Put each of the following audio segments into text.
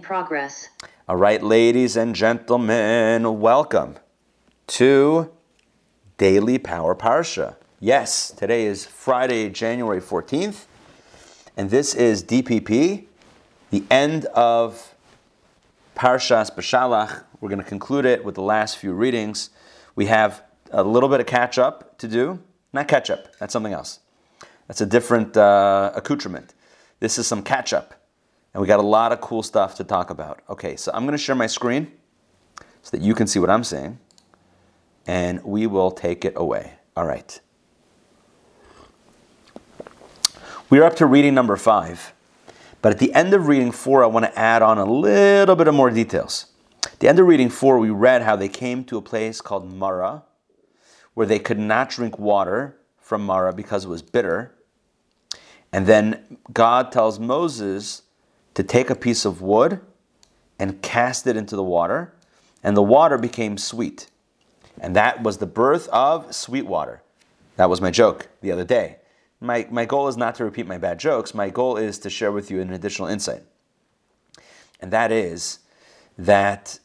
progress. All right, ladies and gentlemen, welcome to Daily Power Parsha. Yes, today is Friday, January 14th, and this is DPP, the end of Parshas Beshalach. We're going to conclude it with the last few readings. We have a little bit of catch up to do. Not catch up, that's something else. That's a different uh, accoutrement. This is some catch up. And we got a lot of cool stuff to talk about. Okay, so I'm going to share my screen so that you can see what I'm saying. And we will take it away. All right. We're up to reading number five. But at the end of reading four, I want to add on a little bit of more details. At the end of reading four, we read how they came to a place called Mara, where they could not drink water from Mara because it was bitter. And then God tells Moses to take a piece of wood and cast it into the water, and the water became sweet. And that was the birth of sweet water. That was my joke the other day. My, my goal is not to repeat my bad jokes, my goal is to share with you an additional insight. And that is that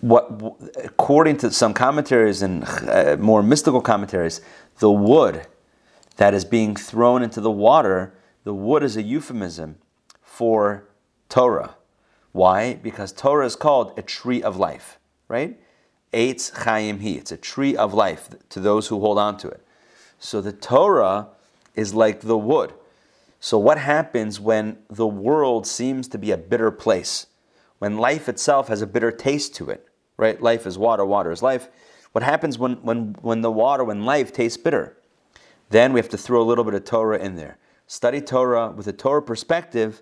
what, according to some commentaries and uh, more mystical commentaries, the wood that is being thrown into the water, the wood is a euphemism for Torah. Why? Because Torah is called a tree of life, right? Eitz Chaim Hi. It's a tree of life to those who hold on to it. So the Torah is like the wood. So what happens when the world seems to be a bitter place? When life itself has a bitter taste to it, right? Life is water, water is life. What happens when, when, when the water, when life tastes bitter? Then we have to throw a little bit of Torah in there. Study Torah with a Torah perspective.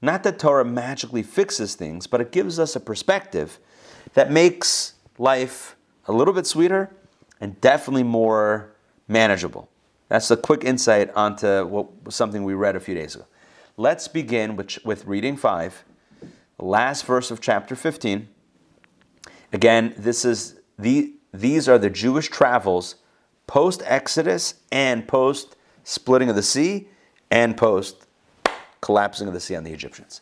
Not that Torah magically fixes things, but it gives us a perspective that makes life a little bit sweeter and definitely more manageable. That's a quick insight onto what, something we read a few days ago. Let's begin with, with reading 5, the last verse of chapter 15. Again, this is the, these are the Jewish travels post Exodus and post splitting of the sea and post collapsing of the sea on the Egyptians.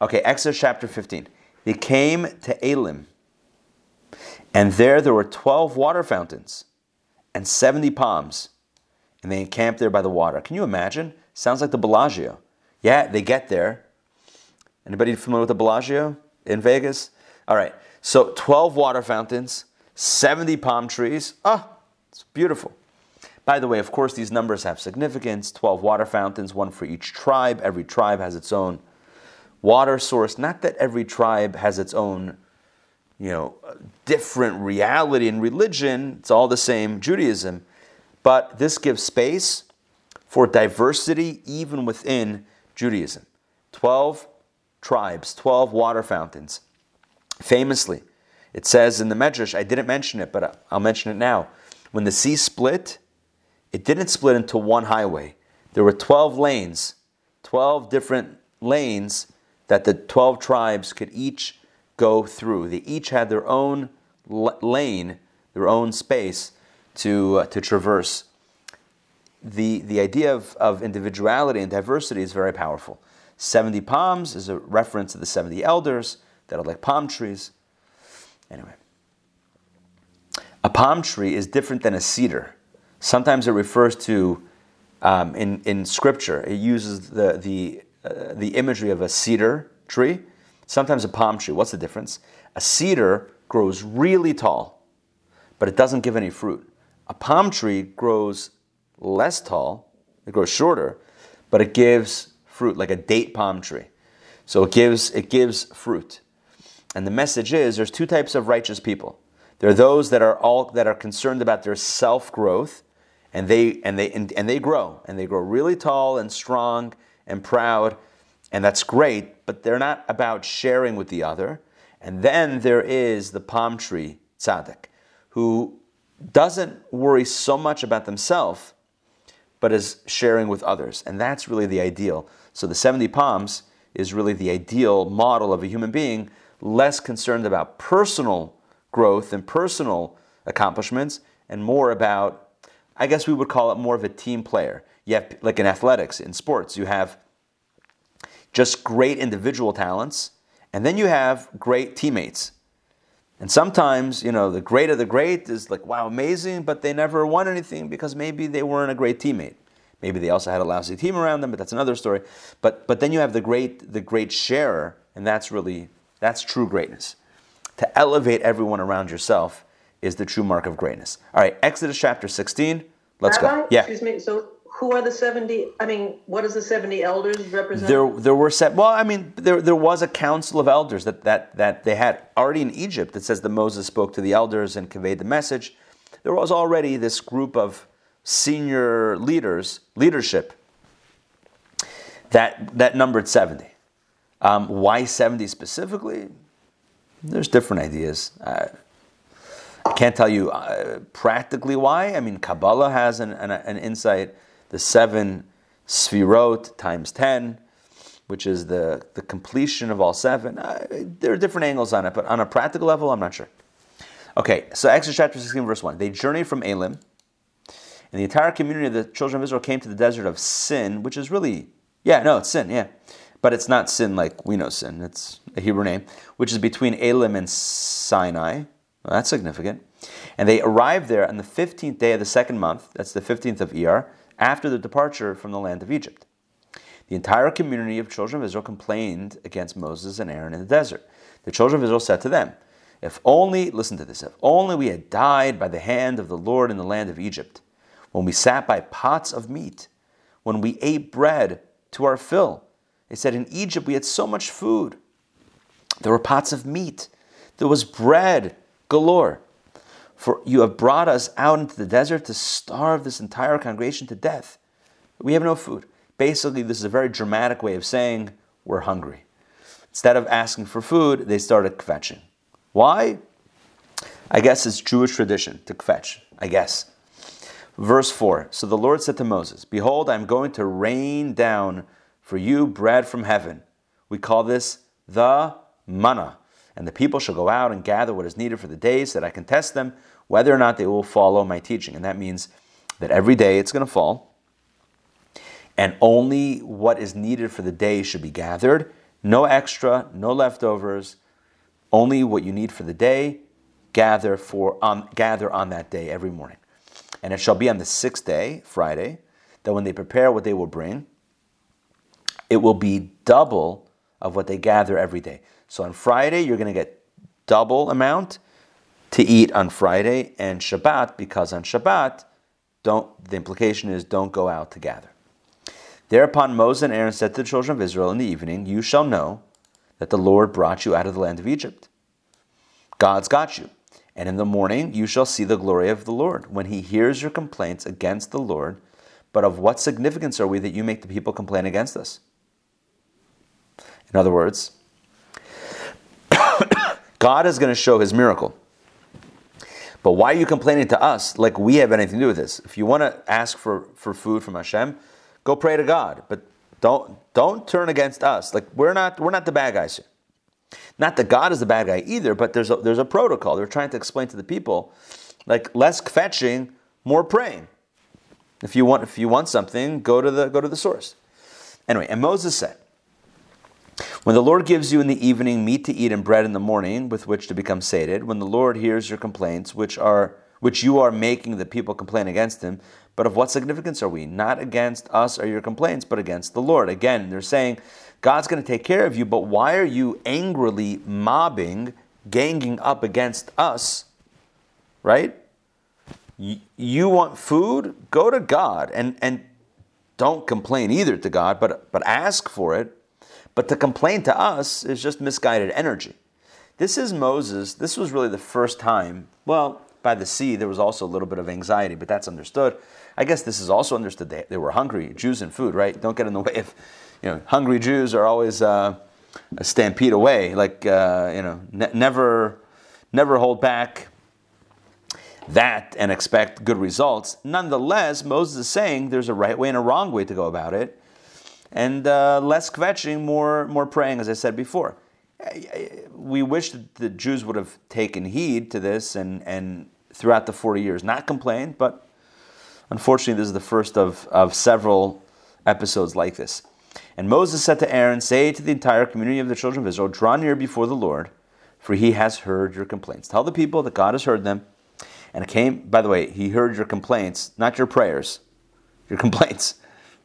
Okay, Exodus chapter 15. They came to Elim, and there there were 12 water fountains and 70 palms, and they encamped there by the water. Can you imagine? Sounds like the Bellagio. Yeah, they get there. Anybody familiar with the Bellagio in Vegas? All right. So 12 water fountains, 70 palm trees. Ah, oh, it's beautiful. By the way, of course, these numbers have significance 12 water fountains, one for each tribe. Every tribe has its own water source. Not that every tribe has its own you know, different reality and religion. It's all the same Judaism. But this gives space for diversity even within Judaism. 12 tribes, 12 water fountains. Famously, it says in the Medrash, I didn't mention it, but I'll mention it now. When the sea split, it didn't split into one highway. There were 12 lanes, 12 different lanes that the 12 tribes could each go through. They each had their own lane, their own space to, uh, to traverse. The, the idea of, of individuality and diversity is very powerful. 70 palms is a reference to the 70 elders that are like palm trees. Anyway, a palm tree is different than a cedar. Sometimes it refers to, um, in, in scripture, it uses the, the, uh, the imagery of a cedar tree Sometimes a palm tree, what's the difference? A cedar grows really tall, but it doesn't give any fruit. A palm tree grows less tall, it grows shorter, but it gives fruit, like a date palm tree. So it gives, it gives fruit. And the message is there's two types of righteous people. There are those that are all that are concerned about their self-growth, and they and they and, and they grow, and they grow really tall and strong and proud, and that's great, but they're not about sharing with the other. And then there is the palm tree tzaddik, who doesn't worry so much about themselves, but is sharing with others. And that's really the ideal. So the 70 palms is really the ideal model of a human being, less concerned about personal growth and personal accomplishments, and more about, I guess we would call it more of a team player. You have, like in athletics, in sports, you have just great individual talents, and then you have great teammates. And sometimes, you know, the great of the great is like, wow, amazing, but they never won anything because maybe they weren't a great teammate. Maybe they also had a lousy team around them, but that's another story. But but then you have the great the great sharer, and that's really that's true greatness. To elevate everyone around yourself is the true mark of greatness. All right, Exodus chapter 16. Let's Rabbi, go. Yeah. Excuse me. So, who are the seventy? I mean, what does the seventy elders represent? There, there were set. Well, I mean, there, there was a council of elders that, that, that they had already in Egypt. that says that Moses spoke to the elders and conveyed the message. There was already this group of senior leaders, leadership, that that numbered seventy. Um, why seventy specifically? There's different ideas. Uh, can't tell you uh, practically why. I mean, Kabbalah has an, an, an insight. The seven sfirot times ten, which is the, the completion of all seven. Uh, there are different angles on it, but on a practical level, I'm not sure. Okay, so Exodus chapter 16, verse 1. They journeyed from Elim, and the entire community of the children of Israel came to the desert of Sin, which is really, yeah, no, it's Sin, yeah. But it's not Sin like we know Sin, it's a Hebrew name, which is between Elim and Sinai. Well, that's significant. And they arrived there on the 15th day of the second month, that's the 15th of Iyar, after the departure from the land of Egypt. The entire community of children of Israel complained against Moses and Aaron in the desert. The children of Israel said to them, If only, listen to this, if only we had died by the hand of the Lord in the land of Egypt, when we sat by pots of meat, when we ate bread to our fill. They said, In Egypt we had so much food. There were pots of meat, there was bread galore. For you have brought us out into the desert to starve this entire congregation to death. We have no food. Basically, this is a very dramatic way of saying we're hungry. Instead of asking for food, they started kvetching. Why? I guess it's Jewish tradition to kvetch. I guess. Verse 4 So the Lord said to Moses, Behold, I am going to rain down for you bread from heaven. We call this the manna and the people shall go out and gather what is needed for the day so that I can test them whether or not they will follow my teaching. And that means that every day it's going to fall, and only what is needed for the day should be gathered. No extra, no leftovers, only what you need for the day. Gather for um, gather on that day every morning, and it shall be on the sixth day, Friday, that when they prepare what they will bring, it will be double of what they gather every day. So on Friday, you're going to get double amount to eat on Friday and Shabbat, because on Shabbat, don't, the implication is don't go out to gather. Thereupon Moses and Aaron said to the children of Israel in the evening, You shall know that the Lord brought you out of the land of Egypt. God's got you. And in the morning you shall see the glory of the Lord when he hears your complaints against the Lord. But of what significance are we that you make the people complain against us? In other words, God is going to show his miracle. But why are you complaining to us like we have anything to do with this? If you want to ask for, for food from Hashem, go pray to God. But don't don't turn against us. Like we're not we're not the bad guys here. Not that God is the bad guy either, but there's a, there's a protocol. They're trying to explain to the people, like less kvetching, more praying. If you want if you want something, go to the go to the source. Anyway, and Moses said, when the Lord gives you in the evening meat to eat and bread in the morning with which to become sated, when the Lord hears your complaints, which are which you are making the people complain against him, but of what significance are we? Not against us or your complaints, but against the Lord. Again, they're saying, God's going to take care of you, but why are you angrily mobbing, ganging up against us? Right? You want food? Go to God and, and don't complain either to God, but, but ask for it but to complain to us is just misguided energy. This is Moses. This was really the first time. Well, by the sea, there was also a little bit of anxiety, but that's understood. I guess this is also understood. They, they were hungry, Jews and food, right? Don't get in the way of, you know, hungry Jews are always uh, a stampede away. Like, uh, you know, ne- never, never hold back that and expect good results. Nonetheless, Moses is saying there's a right way and a wrong way to go about it and uh, less kvetching, more more praying, as I said before. We wish that the Jews would have taken heed to this and, and throughout the 40 years not complained, but unfortunately, this is the first of, of several episodes like this. And Moses said to Aaron, Say to the entire community of the children of Israel, Draw near before the Lord, for he has heard your complaints. Tell the people that God has heard them. And it came, by the way, he heard your complaints, not your prayers, your complaints,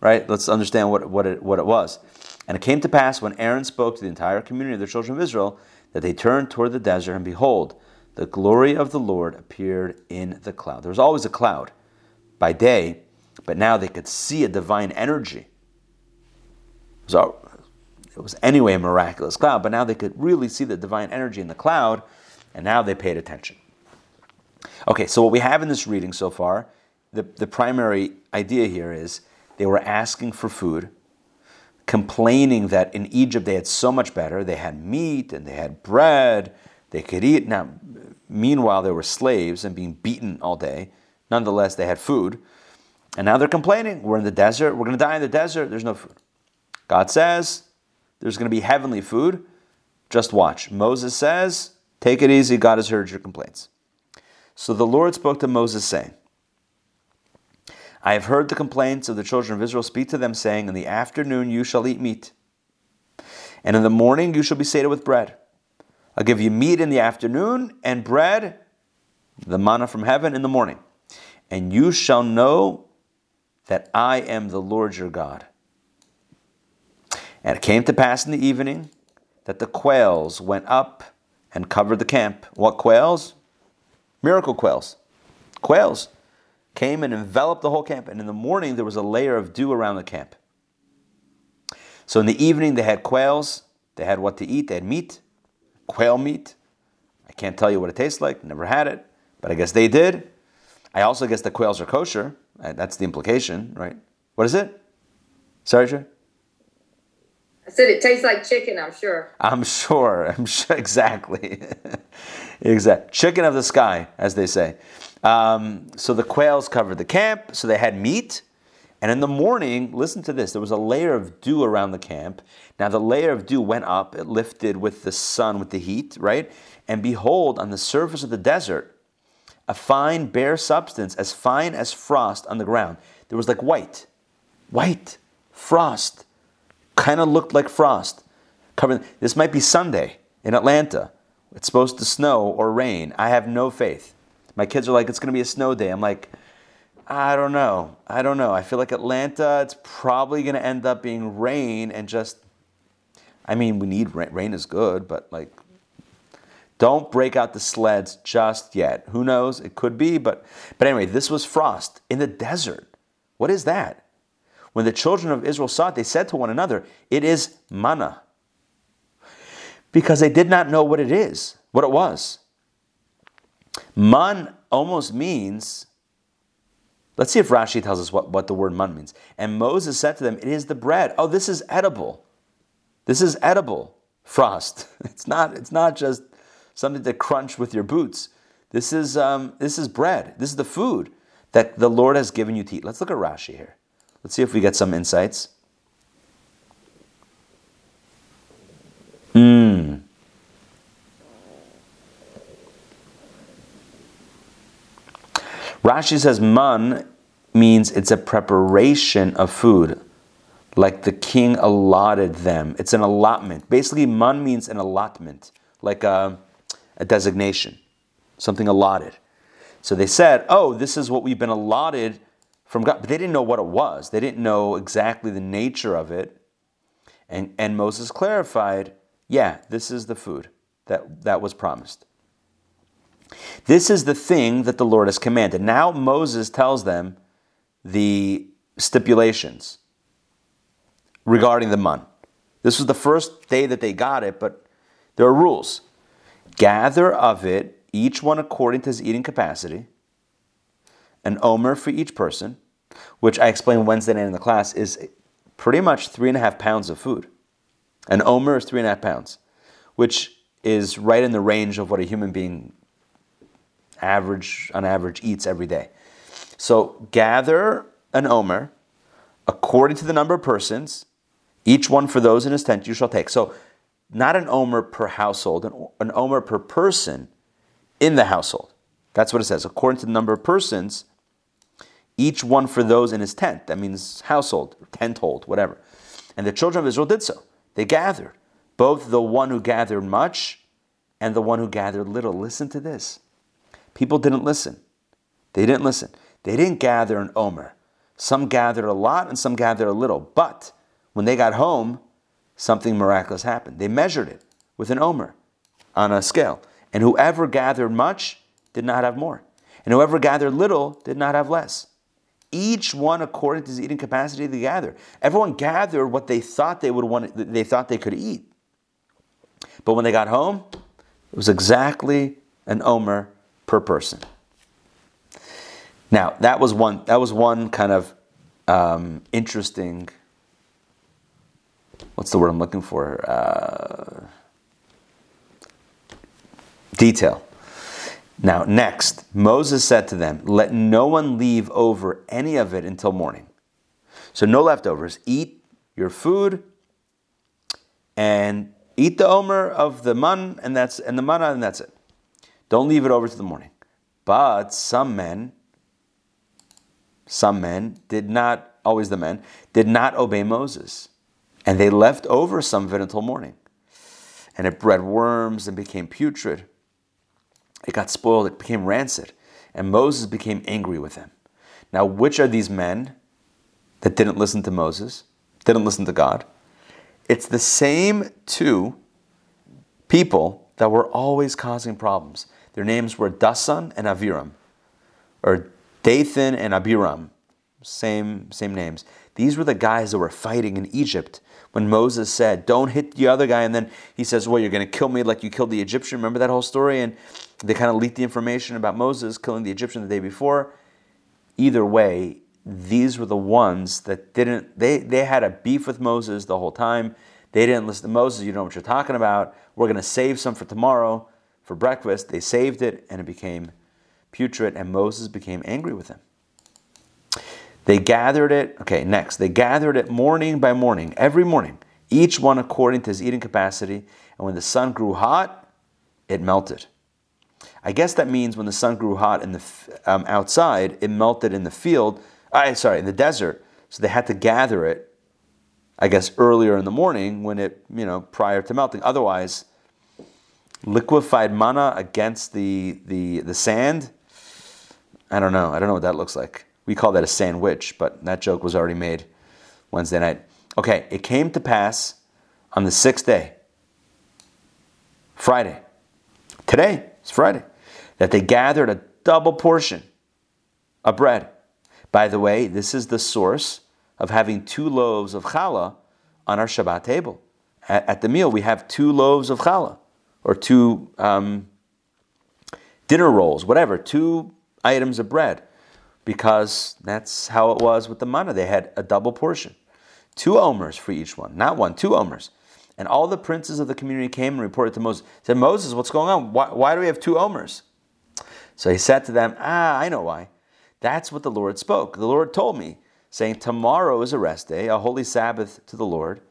right? Let's understand what, what, it, what it was. And it came to pass when Aaron spoke to the entire community of the children of Israel that they turned toward the desert, and behold, the glory of the Lord appeared in the cloud. There was always a cloud by day, but now they could see a divine energy. So it was anyway a miraculous cloud, but now they could really see the divine energy in the cloud, and now they paid attention. Okay, so what we have in this reading so far, the, the primary idea here is they were asking for food, complaining that in Egypt they had so much better. They had meat and they had bread, they could eat. Now, meanwhile, they were slaves and being beaten all day. Nonetheless, they had food. And now they're complaining. We're in the desert. We're going to die in the desert. There's no food. God says there's going to be heavenly food. Just watch. Moses says, Take it easy. God has heard your complaints. So the Lord spoke to Moses, saying, I have heard the complaints of the children of Israel. Speak to them, saying, In the afternoon you shall eat meat, and in the morning you shall be sated with bread. I'll give you meat in the afternoon and bread, the manna from heaven, in the morning. And you shall know that I am the Lord your God. And it came to pass in the evening that the quails went up and covered the camp. What quails? Miracle quails. Quails came and enveloped the whole camp. And in the morning, there was a layer of dew around the camp. So in the evening, they had quails. They had what to eat. They had meat, quail meat. I can't tell you what it tastes like. Never had it. But I guess they did. I also guess the quails are kosher. That's the implication, right? What is it? Sorry, Joe? I said it tastes like chicken, I'm sure. I'm sure. I'm sure. Exactly. exactly. Chicken of the sky, as they say. Um, so the quails covered the camp, so they had meat. And in the morning, listen to this there was a layer of dew around the camp. Now the layer of dew went up, it lifted with the sun, with the heat, right? And behold, on the surface of the desert, a fine bare substance, as fine as frost on the ground. There was like white, white frost kind of looked like frost. Covered. This might be Sunday in Atlanta. It's supposed to snow or rain. I have no faith. My kids are like, it's going to be a snow day. I'm like, I don't know. I don't know. I feel like Atlanta, it's probably going to end up being rain and just, I mean, we need rain. Rain is good, but like, don't break out the sleds just yet. Who knows? It could be, but but anyway, this was frost in the desert. What is that? When the children of Israel saw it, they said to one another, It is manna. Because they did not know what it is, what it was. Man almost means, let's see if Rashi tells us what, what the word man means. And Moses said to them, It is the bread. Oh, this is edible. This is edible frost. It's not, it's not just something to crunch with your boots. This is, um, this is bread. This is the food that the Lord has given you to eat. Let's look at Rashi here. Let's see if we get some insights. Rashi says man means it's a preparation of food, like the king allotted them. It's an allotment. Basically, man means an allotment, like a, a designation, something allotted. So they said, oh, this is what we've been allotted from God. But they didn't know what it was. They didn't know exactly the nature of it. And, and Moses clarified, yeah, this is the food that, that was promised. This is the thing that the Lord has commanded. Now Moses tells them the stipulations regarding the man. This was the first day that they got it, but there are rules. Gather of it, each one according to his eating capacity an omer for each person, which I explained Wednesday night in the class, is pretty much three and a half pounds of food. An omer is three and a half pounds, which is right in the range of what a human being average on average eats every day. So gather an omer according to the number of persons, each one for those in his tent you shall take. So not an omer per household, an, an omer per person in the household. That's what it says. According to the number of persons, each one for those in his tent. That means household, tent hold, whatever. And the children of Israel did so. They gathered, both the one who gathered much and the one who gathered little. Listen to this. People didn't listen. They didn't listen. They didn't gather an omer. Some gathered a lot and some gathered a little. But when they got home, something miraculous happened. They measured it with an omer on a scale. And whoever gathered much did not have more. And whoever gathered little did not have less. Each one according to his eating capacity they gathered. Everyone gathered what they thought they would want they thought they could eat. But when they got home, it was exactly an omer per person. Now that was one that was one kind of um, interesting. What's the word I'm looking for? Uh, detail. Now, next, Moses said to them, Let no one leave over any of it until morning. So, no leftovers. Eat your food and eat the omer of the man and that's and the manna and that's it. Don't leave it over to the morning. But some men, some men did not, always the men, did not obey Moses. And they left over some of it until morning. And it bred worms and became putrid. It got spoiled, it became rancid. And Moses became angry with them. Now, which are these men that didn't listen to Moses, didn't listen to God? It's the same two people that were always causing problems. Their names were Dasan and Aviram, or Dathan and Abiram, same, same names. These were the guys that were fighting in Egypt when Moses said, Don't hit the other guy. And then he says, Well, you're going to kill me like you killed the Egyptian. Remember that whole story? And they kind of leaked the information about Moses killing the Egyptian the day before. Either way, these were the ones that didn't, they, they had a beef with Moses the whole time. They didn't listen to Moses. You know what you're talking about. We're going to save some for tomorrow for breakfast. They saved it and it became putrid, and Moses became angry with them. They gathered it, okay, next. They gathered it morning by morning, every morning, each one according to his eating capacity. And when the sun grew hot, it melted. I guess that means when the sun grew hot in the um, outside, it melted in the field. I sorry, in the desert. So they had to gather it, I guess, earlier in the morning when it, you know, prior to melting. Otherwise, liquefied manna against the the the sand. I don't know. I don't know what that looks like. We call that a sandwich, but that joke was already made Wednesday night. Okay, it came to pass on the sixth day, Friday. Today, it's Friday, that they gathered a double portion of bread. By the way, this is the source of having two loaves of challah on our Shabbat table. At, at the meal, we have two loaves of challah, or two um, dinner rolls, whatever, two items of bread because that's how it was with the manna. They had a double portion, two omers for each one, not one, two omers. And all the princes of the community came and reported to Moses. Said, Moses, what's going on? Why, why do we have two omers? So he said to them, Ah, I know why. That's what the Lord spoke. The Lord told me, saying, Tomorrow is a rest day, a holy Sabbath to the Lord.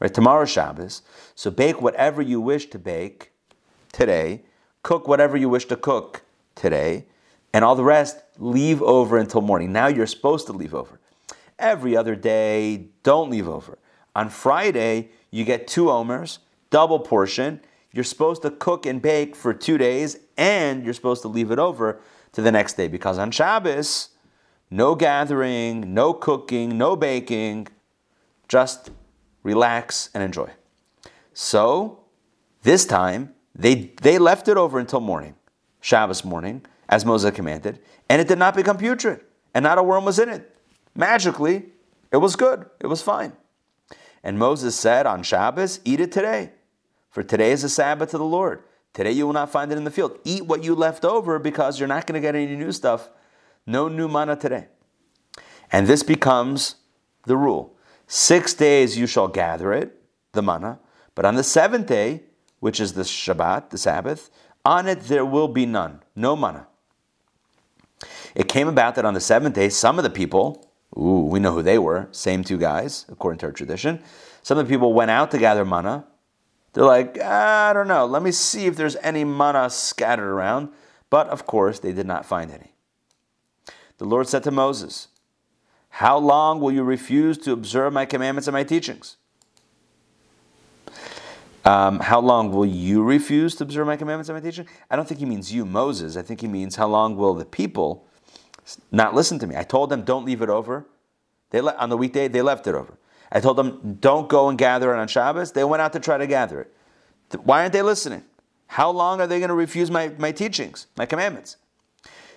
Right? Tomorrow Shabbos. So bake whatever you wish to bake today. Cook whatever you wish to cook today and all the rest leave over until morning. Now you're supposed to leave over. Every other day, don't leave over. On Friday, you get two omers, double portion. You're supposed to cook and bake for two days, and you're supposed to leave it over to the next day because on Shabbos, no gathering, no cooking, no baking, just relax and enjoy. So, this time, they, they left it over until morning, Shabbos morning as Moses commanded, and it did not become putrid, and not a worm was in it. Magically, it was good, it was fine. And Moses said on Shabbos, Eat it today, for today is a Sabbath to the Lord. Today you will not find it in the field. Eat what you left over because you're not going to get any new stuff. No new manna today. And this becomes the rule. Six days you shall gather it, the manna, but on the seventh day, which is the Shabbat, the Sabbath, on it there will be none, no manna. It came about that on the seventh day, some of the people, ooh, we know who they were, same two guys, according to our tradition, some of the people went out to gather manna. They're like, ah, I don't know, let me see if there's any manna scattered around. But of course, they did not find any. The Lord said to Moses, How long will you refuse to observe my commandments and my teachings? Um, how long will you refuse to observe my commandments and my teaching? I don't think he means you, Moses. I think he means how long will the people not listen to me? I told them don't leave it over. They le- on the weekday they left it over. I told them don't go and gather it on Shabbos. They went out to try to gather it. Why aren't they listening? How long are they going to refuse my, my teachings, my commandments?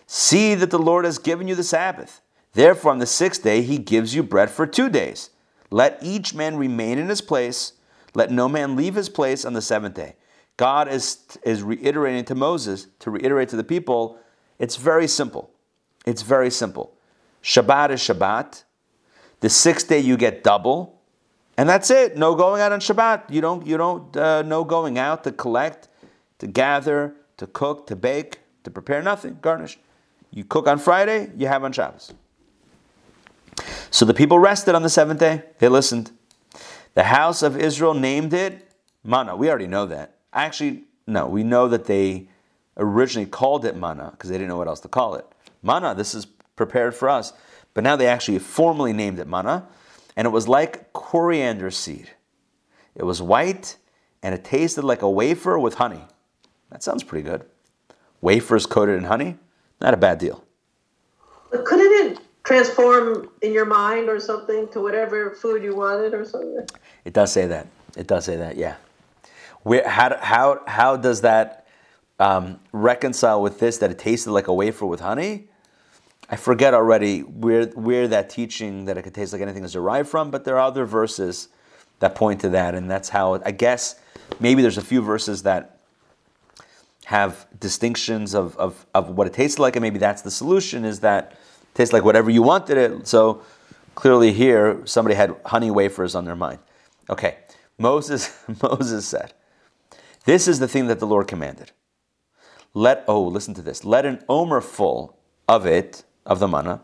See that the Lord has given you the Sabbath. Therefore, on the sixth day, he gives you bread for two days. Let each man remain in his place. Let no man leave his place on the seventh day. God is, is reiterating to Moses, to reiterate to the people, it's very simple. It's very simple. Shabbat is Shabbat. The sixth day you get double, and that's it. No going out on Shabbat. You don't. You don't. Uh, no going out to collect, to gather, to cook, to bake, to prepare nothing. Garnish. You cook on Friday. You have on Shabbos. So the people rested on the seventh day. They listened. The house of Israel named it manna. We already know that. Actually, no, we know that they originally called it manna because they didn't know what else to call it. Manna, this is prepared for us. But now they actually formally named it manna, and it was like coriander seed. It was white, and it tasted like a wafer with honey. That sounds pretty good. Wafers coated in honey? Not a bad deal. Couldn't it transform in your mind or something to whatever food you wanted or something? It does say that. It does say that, yeah. Where, how, how, how does that um, reconcile with this that it tasted like a wafer with honey? I forget already where, where that teaching that it could taste like anything is derived from, but there are other verses that point to that, and that's how, I guess, maybe there's a few verses that have distinctions of, of, of what it tastes like, and maybe that's the solution, is that it tastes like whatever you wanted it. So clearly here, somebody had honey wafers on their mind. Okay, Moses, Moses said, This is the thing that the Lord commanded. Let, oh, listen to this. Let an omer full of it, of the manna,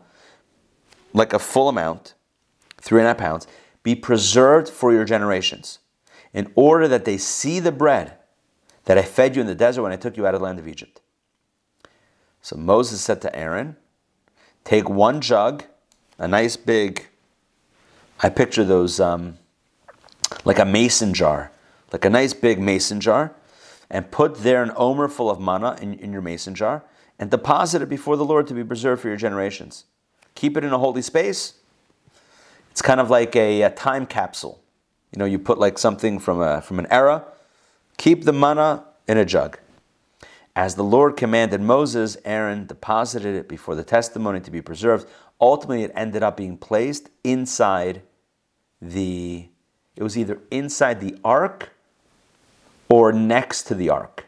like a full amount, three and a half pounds, be preserved for your generations, in order that they see the bread that I fed you in the desert when I took you out of the land of Egypt. So Moses said to Aaron, Take one jug, a nice big, I picture those um, like a mason jar, like a nice big mason jar, and put there an omer full of manna in, in your mason jar, and deposit it before the Lord to be preserved for your generations. Keep it in a holy space. It's kind of like a, a time capsule. You know, you put like something from a from an era. Keep the manna in a jug. As the Lord commanded Moses, Aaron deposited it before the testimony to be preserved. Ultimately, it ended up being placed inside the, it was either inside the ark or next to the ark.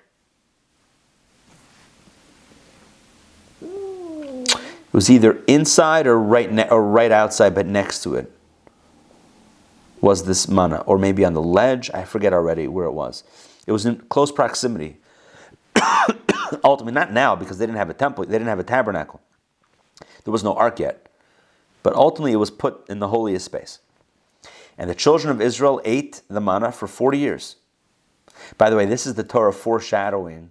It was either inside or right, ne- or right outside, but next to it was this manna, or maybe on the ledge. I forget already where it was. It was in close proximity. Ultimately, not now because they didn't have a temple, they didn't have a tabernacle. There was no ark yet. But ultimately, it was put in the holiest space. And the children of Israel ate the manna for 40 years. By the way, this is the Torah foreshadowing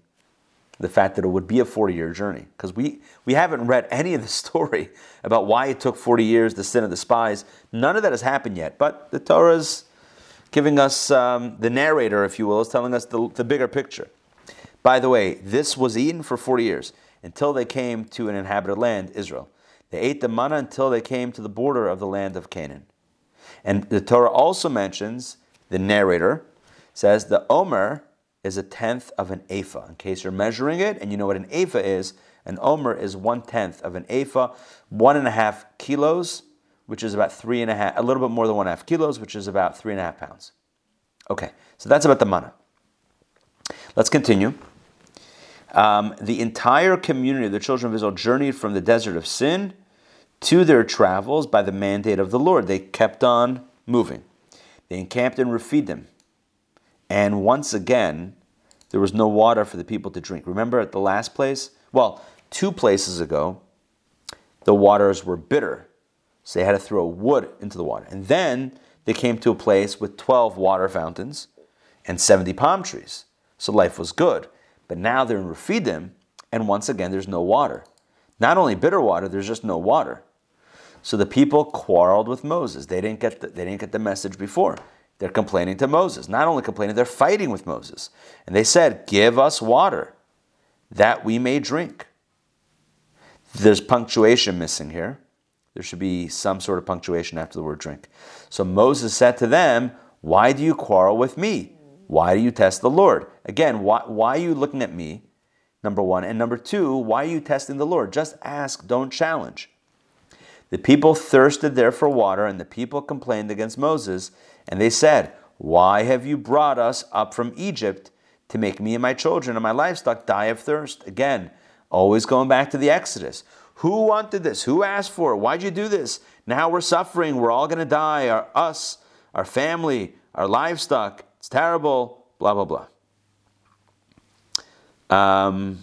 the fact that it would be a 40 year journey. Because we, we haven't read any of the story about why it took 40 years, the sin of the spies. None of that has happened yet. But the Torah is giving us, um, the narrator, if you will, is telling us the, the bigger picture. By the way, this was eaten for 40 years until they came to an inhabited land, Israel. They ate the manna until they came to the border of the land of Canaan. And the Torah also mentions, the narrator says, the Omer is a tenth of an ephah. In case you're measuring it and you know what an ephah is, an Omer is one tenth of an ephah, one and a half kilos, which is about three and a half, a little bit more than one and a half kilos, which is about three and a half pounds. Okay, so that's about the manna. Let's continue. Um, the entire community of the children of Israel journeyed from the desert of Sin to their travels by the mandate of the Lord. They kept on moving. They encamped in Rephidim. And once again, there was no water for the people to drink. Remember at the last place? Well, two places ago, the waters were bitter. So they had to throw wood into the water. And then they came to a place with 12 water fountains and 70 palm trees. So life was good. But now they're in Rephidim, and once again, there's no water. Not only bitter water, there's just no water. So the people quarreled with Moses. They didn't get the, they didn't get the message before. they're complaining to Moses. Not only complaining, they're fighting with Moses. And they said, Give us water that we may drink. There's punctuation missing here. There should be some sort of punctuation after the word drink. So Moses said to them, Why do you quarrel with me? Why do you test the Lord? Again, why, why are you looking at me? Number one. And number two, why are you testing the Lord? Just ask, don't challenge. The people thirsted there for water, and the people complained against Moses, and they said, Why have you brought us up from Egypt to make me and my children and my livestock die of thirst? Again, always going back to the Exodus. Who wanted this? Who asked for it? Why'd you do this? Now we're suffering. We're all going to die. Our, us, our family, our livestock. It's terrible. Blah, blah, blah. Um,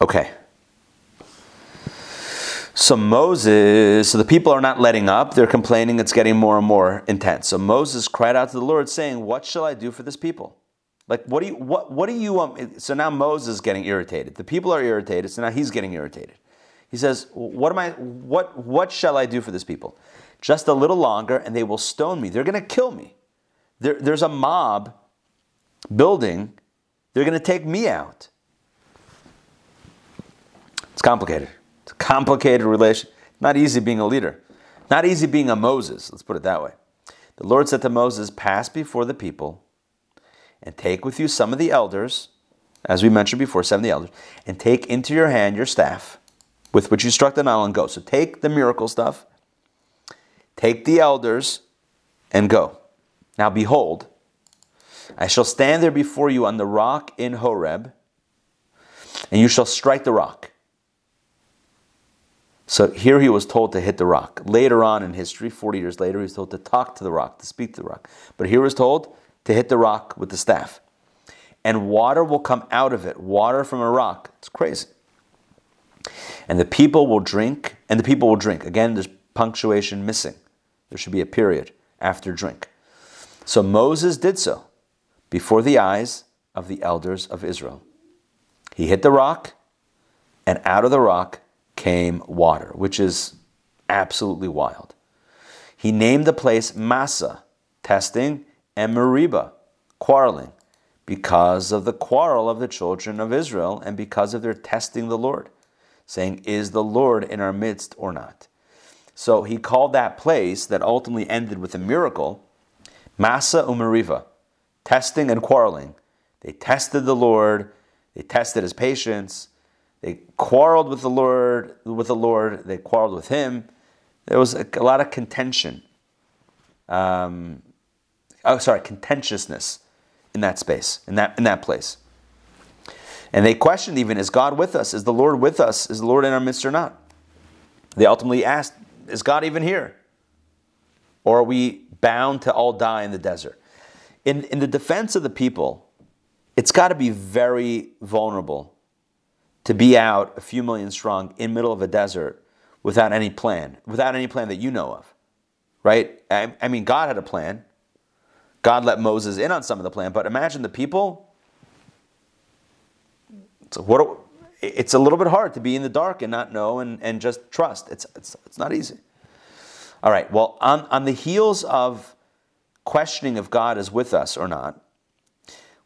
okay. So Moses, so the people are not letting up. They're complaining. It's getting more and more intense. So Moses cried out to the Lord, saying, "What shall I do for this people? Like, what do you what what do you want?" So now Moses is getting irritated. The people are irritated. So now he's getting irritated. He says, "What am I? What what shall I do for this people? Just a little longer, and they will stone me. They're going to kill me. There, there's a mob building. They're going to take me out. It's complicated. It's a complicated relation. Not easy being a leader. Not easy being a Moses. Let's put it that way. The Lord said to Moses, Pass before the people and take with you some of the elders, as we mentioned before, seven of the elders, and take into your hand your staff with which you struck the Nile and go. So take the miracle stuff, take the elders, and go. Now behold, I shall stand there before you on the rock in Horeb, and you shall strike the rock. So here he was told to hit the rock. Later on in history, 40 years later, he was told to talk to the rock, to speak to the rock. But here he was told to hit the rock with the staff. And water will come out of it, water from a rock. It's crazy. And the people will drink, and the people will drink. Again, there's punctuation missing. There should be a period after drink. So Moses did so before the eyes of the elders of Israel. He hit the rock, and out of the rock came water, which is absolutely wild. He named the place Massa, testing, and Meribah, quarreling, because of the quarrel of the children of Israel and because of their testing the Lord, saying, Is the Lord in our midst or not? So he called that place that ultimately ended with a miracle Massah Umariva, testing and quarreling. They tested the Lord, they tested his patience, they quarreled with the Lord, with the Lord, they quarreled with him. There was a, a lot of contention. Um, oh, sorry, contentiousness in that space, in that in that place. And they questioned even, is God with us? Is the Lord with us? Is the Lord in our midst or not? They ultimately asked, is God even here? Or are we bound to all die in the desert. In, in the defense of the people, it's got to be very vulnerable to be out a few million strong in middle of a desert without any plan, without any plan that you know of, right? I, I mean, God had a plan. God let Moses in on some of the plan, but imagine the people. So what? It's a little bit hard to be in the dark and not know and, and just trust. It's, it's, it's not easy. All right, well, on, on the heels of questioning if God is with us or not,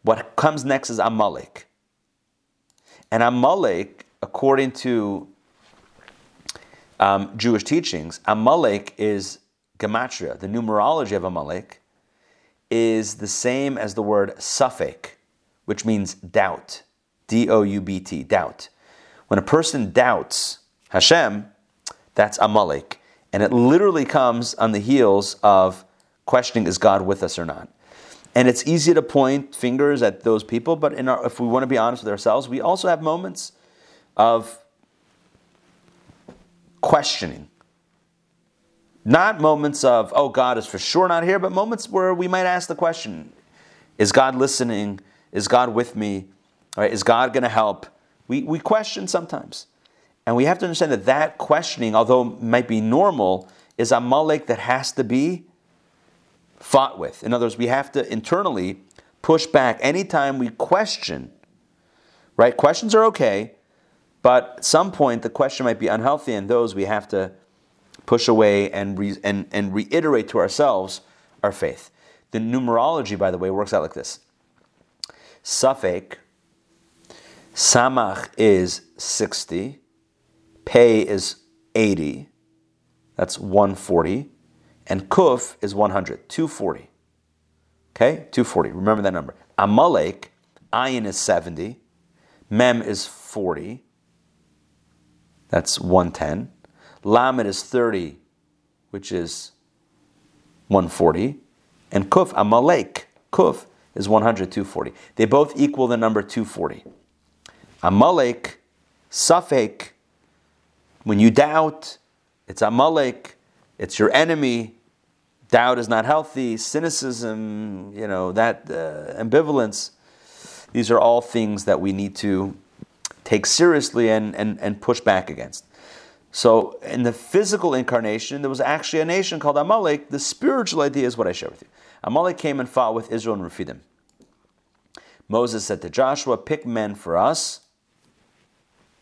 what comes next is Amalek. And Amalek, according to um, Jewish teachings, Amalek is gematria. The numerology of Amalek is the same as the word safek, which means doubt. D O U B T, doubt. When a person doubts Hashem, that's Amalek. And it literally comes on the heels of questioning is God with us or not. And it's easy to point fingers at those people, but our, if we want to be honest with ourselves, we also have moments of questioning. Not moments of, oh, God is for sure not here, but moments where we might ask the question Is God listening? Is God with me? Right? Is God going to help? We, we question sometimes. And we have to understand that that questioning, although might be normal, is Amalek that has to be fought with. In other words, we have to internally push back anytime we question. Right? Questions are okay, but at some point the question might be unhealthy, and those we have to push away and, re, and, and reiterate to ourselves our faith. The numerology, by the way, works out like this. Safek, Samach is 60, Pei is 80, that's 140, and Kuf is 100, 240. Okay, 240, remember that number. Amalek, Ayin is 70, Mem is 40, that's 110. Lamed is 30, which is 140. And Kuf, Amalek, Kuf is 100, 240. They both equal the number 240. Amalek, Safek, when you doubt, it's Amalek, it's your enemy. Doubt is not healthy. Cynicism, you know, that uh, ambivalence. These are all things that we need to take seriously and, and, and push back against. So, in the physical incarnation, there was actually a nation called Amalek. The spiritual idea is what I share with you. Amalek came and fought with Israel and Rephidim. Moses said to Joshua, Pick men for us,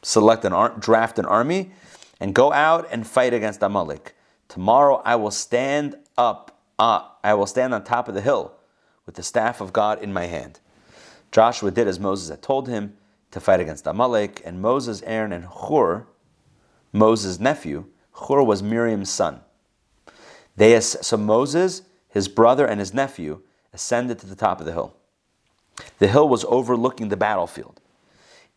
select an ar- draft an army, and go out and fight against Amalek. Tomorrow I will stand up, uh, I will stand on top of the hill with the staff of God in my hand. Joshua did as Moses had told him to fight against Amalek, and Moses, Aaron, and Hur Moses' nephew. Hur was Miriam's son. They, so Moses, his brother, and his nephew ascended to the top of the hill. The hill was overlooking the battlefield.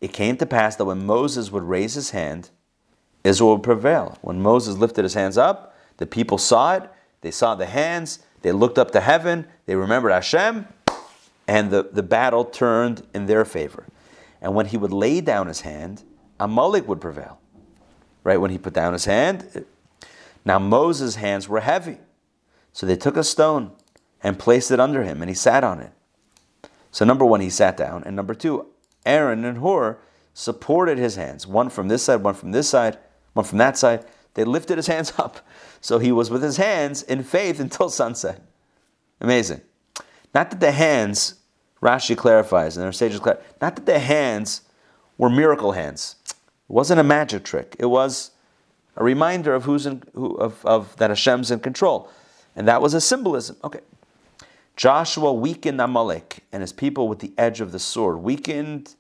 It came to pass that when Moses would raise his hand, Israel would prevail. When Moses lifted his hands up, the people saw it, they saw the hands, they looked up to heaven, they remembered Hashem, and the, the battle turned in their favor. And when he would lay down his hand, Amalek would prevail right? When he put down his hand. Now Moses' hands were heavy. So they took a stone and placed it under him, and he sat on it. So, number one, he sat down. And number two, Aaron and Hur supported his hands, one from this side, one from this side, one from that side. They lifted his hands up. So he was with his hands in faith until sunset. Amazing. Not that the hands, Rashi clarifies, and our sages clarify, not that the hands were miracle hands. It wasn't a magic trick. It was a reminder of who's in, who, of, of that Hashem's in control, and that was a symbolism. Okay, Joshua weakened Amalek and his people with the edge of the sword. Weakened,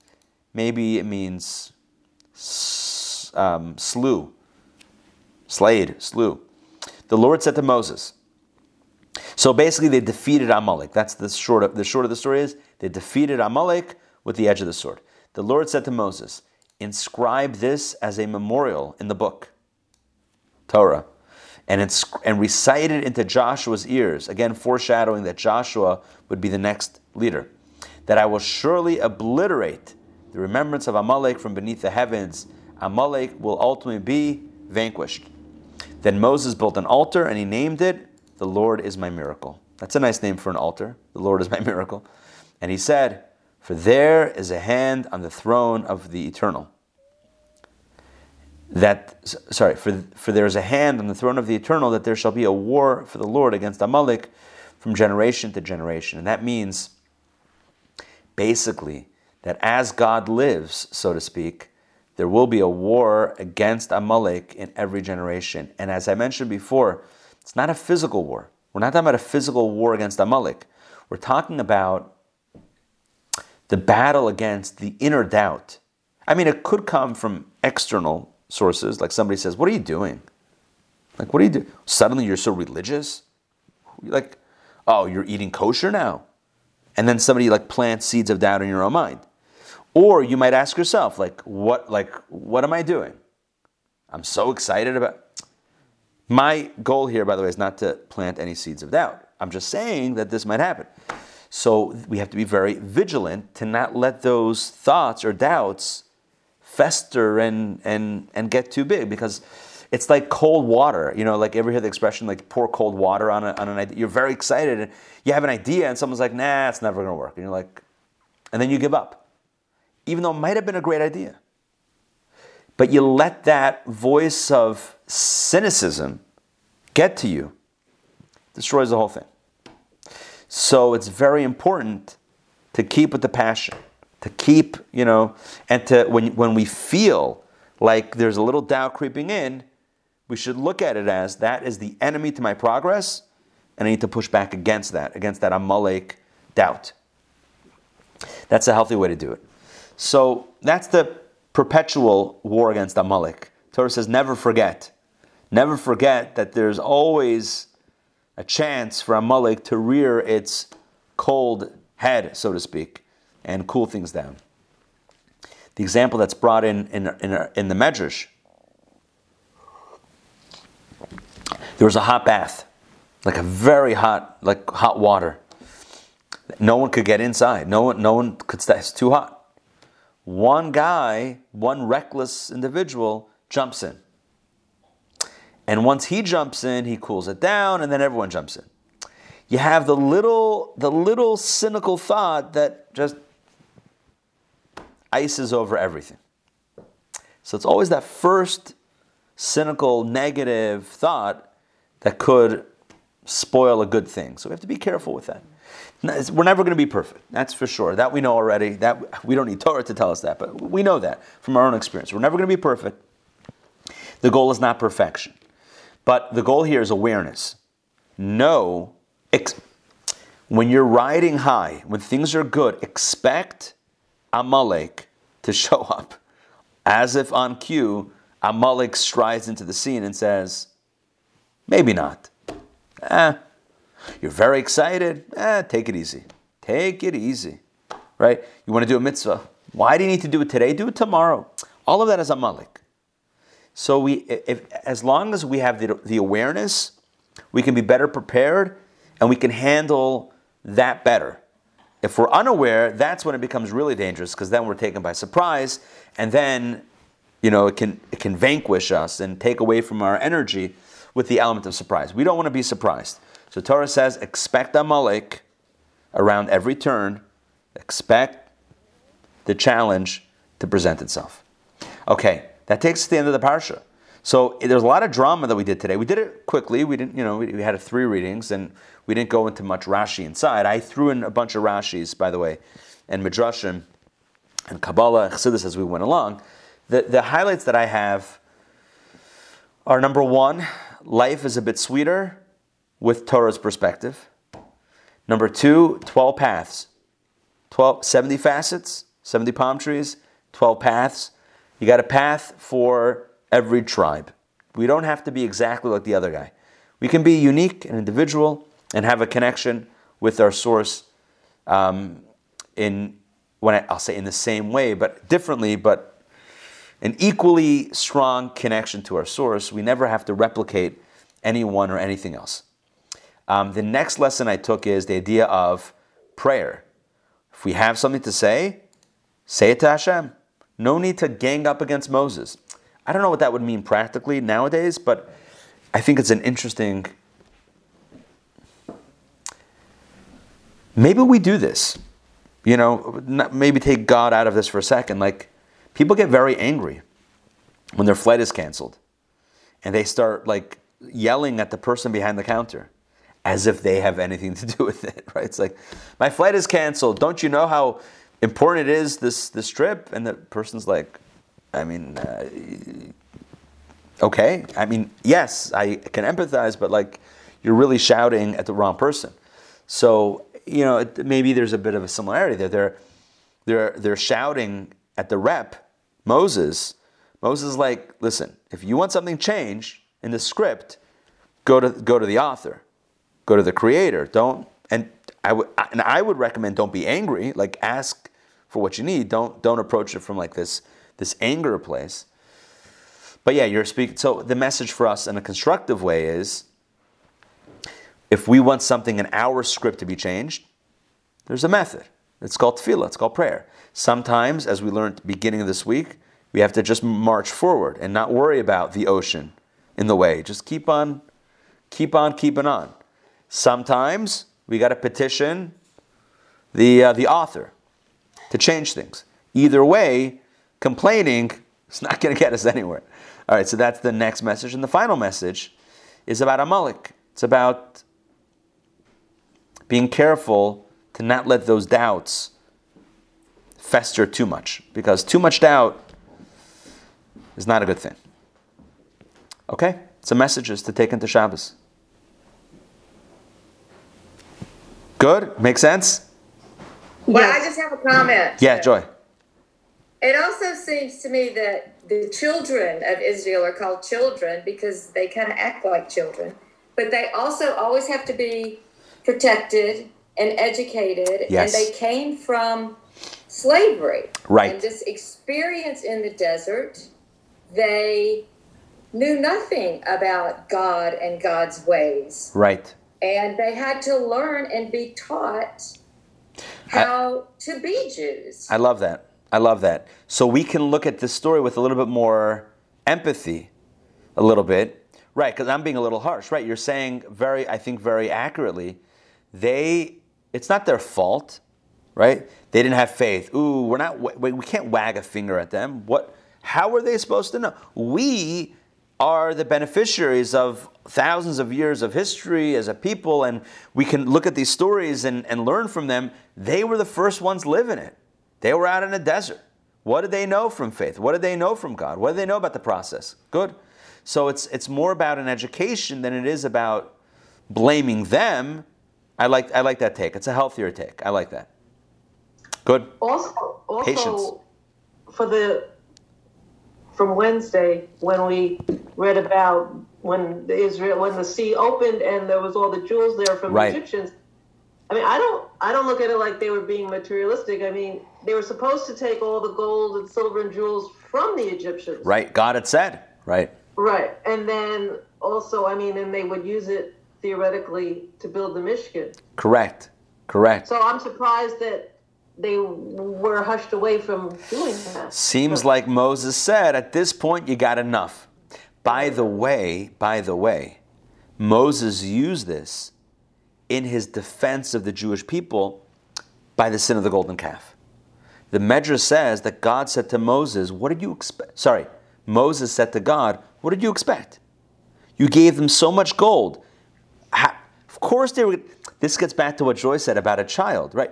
maybe it means um, slew, slayed, slew. The Lord said to Moses. So basically, they defeated Amalek. That's the short of the short of the story is they defeated Amalek with the edge of the sword. The Lord said to Moses, inscribe this as a memorial in the book, Torah, and, ins- and recite it into Joshua's ears, again foreshadowing that Joshua would be the next leader. That I will surely obliterate the remembrance of Amalek from beneath the heavens. Amalek will ultimately be vanquished. Then Moses built an altar and he named it, The Lord is my miracle. That's a nice name for an altar. The Lord is my miracle. And he said, For there is a hand on the throne of the eternal that sorry for for there is a hand on the throne of the eternal that there shall be a war for the Lord against Amalek from generation to generation and that means basically that as God lives so to speak there will be a war against Amalek in every generation and as I mentioned before it's not a physical war we're not talking about a physical war against Amalek we're talking about the battle against the inner doubt I mean it could come from external sources, like somebody says, What are you doing? Like, what are you doing? Suddenly you're so religious? Like, oh, you're eating kosher now? And then somebody like plants seeds of doubt in your own mind. Or you might ask yourself, like, what like what am I doing? I'm so excited about my goal here, by the way, is not to plant any seeds of doubt. I'm just saying that this might happen. So we have to be very vigilant to not let those thoughts or doubts fester and and and get too big because it's like cold water. You know, like ever hear the expression like pour cold water on, a, on an idea? You're very excited and you have an idea and someone's like, nah, it's never gonna work. And you're like, and then you give up. Even though it might have been a great idea. But you let that voice of cynicism get to you, destroys the whole thing. So it's very important to keep with the passion to keep, you know, and to when when we feel like there's a little doubt creeping in, we should look at it as that is the enemy to my progress, and I need to push back against that, against that Amalek doubt. That's a healthy way to do it. So that's the perpetual war against Amalek. Torah says never forget. Never forget that there's always a chance for Amalek to rear its cold head, so to speak, and cool things down. The example that's brought in in, in, in the Medrash there was a hot bath, like a very hot, like hot water. No one could get inside. No one, no one could stay. It's too hot. One guy, one reckless individual, jumps in. And once he jumps in, he cools it down, and then everyone jumps in. You have the little, the little cynical thought that just ices over everything. So it's always that first cynical, negative thought that could spoil a good thing. So we have to be careful with that. We're never going to be perfect. That's for sure. That we know already. That we don't need Torah to tell us that, but we know that from our own experience. We're never going to be perfect. The goal is not perfection, but the goal here is awareness. Know ex- when you're riding high, when things are good, expect Amalek to show up, as if on cue. Amalek strides into the scene and says, "Maybe not." Eh, you're very excited. Eh, take it easy. Take it easy. Right? You want to do a mitzvah. Why do you need to do it today? Do it tomorrow. All of that is Amalek. So we, if, as long as we have the, the awareness, we can be better prepared and we can handle that better. If we're unaware, that's when it becomes really dangerous because then we're taken by surprise and then you know it can it can vanquish us and take away from our energy with the element of surprise. We don't want to be surprised. So Torah says, expect Amalek around every turn. Expect the challenge to present itself. Okay, that takes us to the end of the parsha. So eh, there's a lot of drama that we did today. We did it quickly. We didn't, you know, we, we had three readings and we didn't go into much Rashi inside. I threw in a bunch of Rashis, by the way, and Midrashim and Kabbalah, Chassidus as we went along. The, the highlights that I have are number one, life is a bit sweeter with Torah's perspective. Number two, 12 paths. 12, 70 facets, 70 palm trees, 12 paths. You got a path for every tribe. We don't have to be exactly like the other guy. We can be unique and individual and have a connection with our source um, in, when I, I'll say in the same way, but differently, but an equally strong connection to our source. We never have to replicate anyone or anything else. Um, the next lesson I took is the idea of prayer. If we have something to say, say it to Hashem. No need to gang up against Moses. I don't know what that would mean practically nowadays, but I think it's an interesting. Maybe we do this. You know, maybe take God out of this for a second. Like, people get very angry when their flight is canceled and they start like yelling at the person behind the counter as if they have anything to do with it, right? It's like, my flight is canceled. Don't you know how important it is this this trip? And the person's like, I mean, uh, okay. I mean, yes, I can empathize, but like, you're really shouting at the wrong person. So you know, it, maybe there's a bit of a similarity there. They're they're they're shouting at the rep Moses. Moses is like, listen, if you want something changed in the script, go to go to the author Go to the creator. Don't and I would and I would recommend don't be angry. Like ask for what you need. Don't don't approach it from like this this anger place. But yeah, you're speaking. So the message for us in a constructive way is, if we want something in our script to be changed, there's a method. It's called tefillah. It's called prayer. Sometimes, as we learned beginning of this week, we have to just march forward and not worry about the ocean in the way. Just keep on, keep on, keeping on. Sometimes we got to petition the, uh, the author to change things. Either way, complaining is not going to get us anywhere. All right, so that's the next message. And the final message is about Amalek. It's about being careful to not let those doubts fester too much, because too much doubt is not a good thing. Okay? Some messages to take into Shabbos. Good? Make sense? Well, Yes. I just have a comment. Yeah, Joy. It also seems to me that the children of Israel are called children because they kind of act like children, but they also always have to be protected and educated. Yes. And they came from slavery. Right. And this experience in the desert, they knew nothing about God and God's ways. Right. And they had to learn and be taught how to be Jews. I love that. I love that. So we can look at this story with a little bit more empathy, a little bit, right? Because I'm being a little harsh, right? You're saying very, I think, very accurately. They, it's not their fault, right? They didn't have faith. Ooh, we're not. We, we can't wag a finger at them. What? How were they supposed to know? We are the beneficiaries of thousands of years of history as a people, and we can look at these stories and, and learn from them. They were the first ones living it. They were out in a desert. What did they know from faith? What did they know from God? What did they know about the process? Good. So it's it's more about an education than it is about blaming them. I like I like that take. It's a healthier take. I like that. Good. Also, also Patience. for the from Wednesday when we read about when the Israel when the sea opened and there was all the jewels there from Right. the Egyptians. I mean, I don't I don't look at it like they were being materialistic. I mean, they were supposed to take all the gold and silver and jewels from the Egyptians. Right. God had said. Right. Right. And then also, I mean, and they would use it theoretically to build the Mishkan. Correct. Correct. So I'm surprised that they were hushed away from doing that. Seems like Moses said, at this point you got enough. By the way, by the way, Moses used this in his defense of the Jewish people by the sin of the golden calf. The Medrash says that God said to Moses, What did you expect? Sorry, Moses said to God, What did you expect? You gave them so much gold. Of course they were. This gets back to what Joy said about a child, right?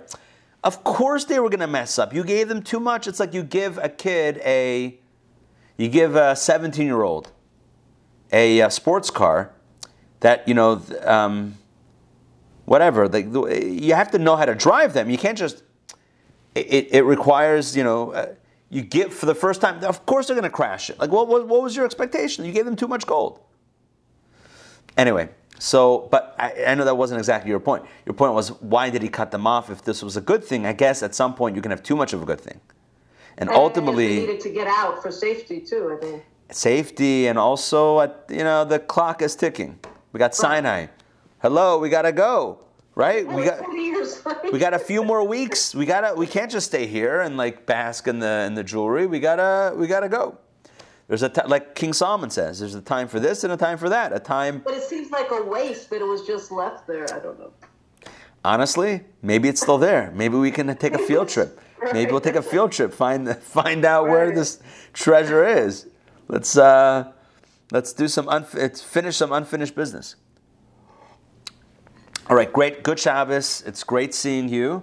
Of course they were going to mess up. You gave them too much. It's like you give a kid a, you give a 17 year old a, uh sports car that, you know, um, whatever. Like, you have to know how to drive them. You can't just, it, it requires, you know, uh, you give for the first time. Of course they're going to crash it. Like, what, what, what was your expectation? You gave them too much gold. Anyway, so, but I, I know that wasn't exactly your point. Your point was, why did he cut them off if this was a good thing? I guess at some point you can have too much of a good thing. And And ultimately, needed to get out for safety too. I think. safety and also, at, you know, the clock is ticking. We got Sinai. Hello, we got to go, right? We got. We got a few more weeks. We gotta. We can't just stay here and like bask in the in the jewelry. We gotta. We gotta go. There's a ti like King Solomon says. There's a time for this and a time for that. A time. But it seems like a waste that it was just left there. I don't know. Honestly, maybe it's still there. Maybe we can take a field trip. Maybe we'll take a field trip. Find find out where this treasure is. Let's uh, let's do some unf- finish some unfinished business. All right, great. Good Shabbos. It's great seeing you.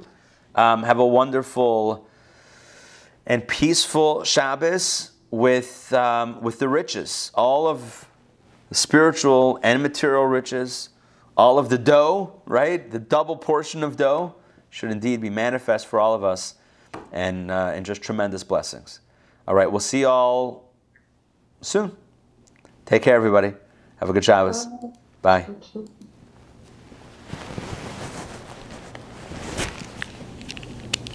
Um, have a wonderful and peaceful Shabbos with um, with the riches, all of the spiritual and material riches, all of the dough, right? The double portion of dough should indeed be manifest for all of us, and uh, and just tremendous blessings. All right, we'll see y'all soon. Take care, everybody. Have a good Shabbos. Bye.